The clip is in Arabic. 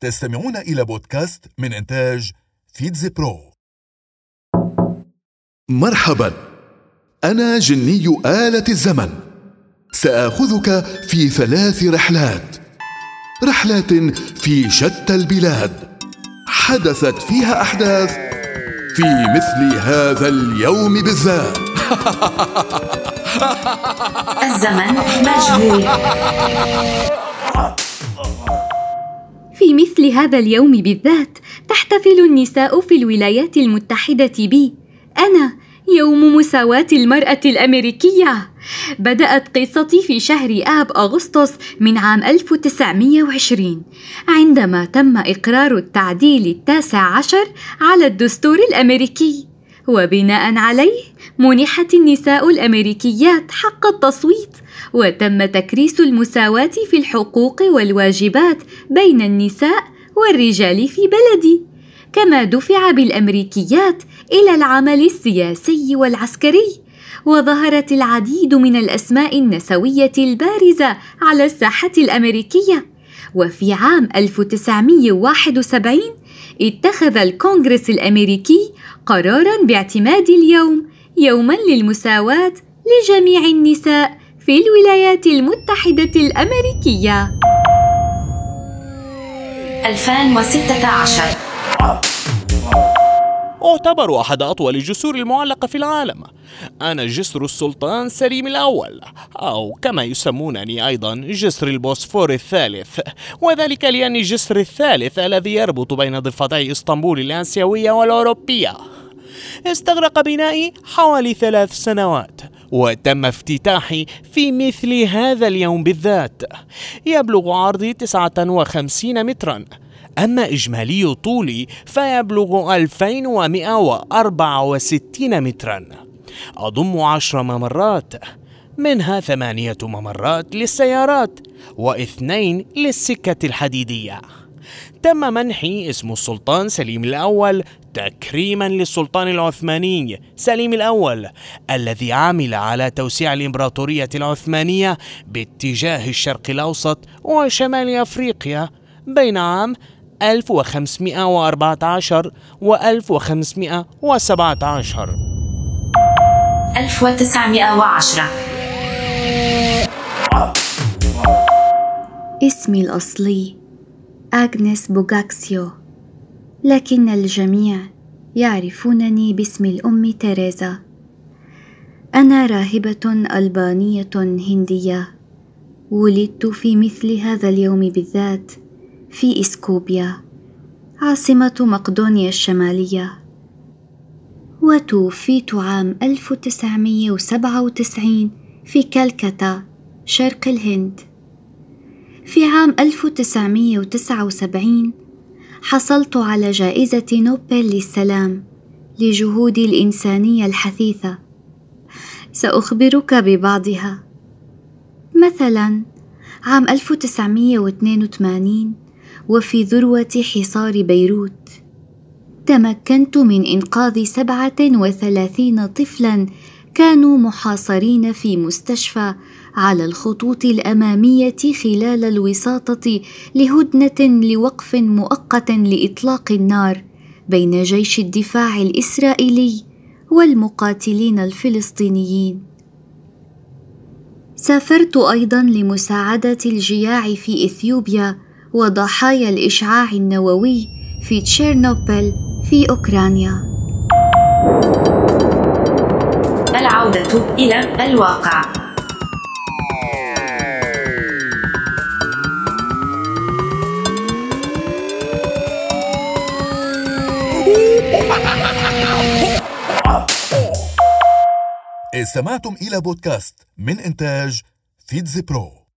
تستمعون إلى بودكاست من إنتاج فيتز برو. مرحبا. أنا جني آلة الزمن. سآخذك في ثلاث رحلات. رحلات في شتى البلاد. حدثت فيها أحداث في مثل هذا اليوم بالذات. الزمن مجهول. في مثل هذا اليوم بالذات تحتفل النساء في الولايات المتحدة بي أنا يوم مساواة المرأة الأمريكية. بدأت قصتي في شهر آب أغسطس من عام 1920 عندما تم إقرار التعديل التاسع عشر على الدستور الأمريكي. وبناء عليه منحت النساء الأمريكيات حق التصويت وتم تكريس المساواة في الحقوق والواجبات بين النساء والرجال في بلدي كما دفع بالأمريكيات إلى العمل السياسي والعسكري وظهرت العديد من الأسماء النسوية البارزة على الساحة الأمريكية. وفي عام 1971 اتخذ الكونغرس الأمريكي قرارا باعتماد اليوم يوما للمساواة لجميع النساء في الولايات المتحدة الأمريكية. 2016 أعتبر أحد أطول الجسور المعلقة في العالم. أنا جسر السلطان سليم الأول أو كما يسمونني أيضا جسر البوسفور الثالث. وذلك لأني الجسر الثالث الذي يربط بين ضفتي إسطنبول الآسيوية والأوروبية. استغرق بنائي حوالي ثلاث سنوات. وتم افتتاحي في مثل هذا اليوم بالذات. يبلغ عرضي 59 مترا. أما إجمالي طولي فيبلغ 2164 مترا. أضم عشر ممرات. منها ثمانية ممرات للسيارات واثنين للسكة الحديدية. تم منحي اسم السلطان سليم الأول تكريما للسلطان العثماني سليم الأول الذي عمل على توسيع الإمبراطورية العثمانية باتجاه الشرق الأوسط وشمال أفريقيا بين عام 1514 و 1517 1910 اسمي الأصلي أغنيس بوغاكسيو. لكن الجميع يعرفونني باسم الأم تيريزا. أنا راهبة ألبانية هندية. ولدت في مثل هذا اليوم بالذات في إسكوبيا عاصمة مقدونيا الشمالية. وتوفيت عام 1997 في كالكتا شرق الهند. في عام 1979 حصلت على جائزة نوبل للسلام لجهود الإنسانية الحثيثة. سأخبرك ببعضها. مثلا عام 1982 وفي ذروة حصار بيروت تمكنت من إنقاذ سبعة وثلاثين طفلا كانوا محاصرين في مستشفى على الخطوط الأمامية خلال الوساطة لهدنة لوقف مؤقت لإطلاق النار بين جيش الدفاع الإسرائيلي والمقاتلين الفلسطينيين سافرت أيضا لمساعدة الجياع في إثيوبيا وضحايا الإشعاع النووي في تشيرنوبل في أوكرانيا. العودة إلى الواقع استمعتم إلى بودكاست من إنتاج فيتز برو.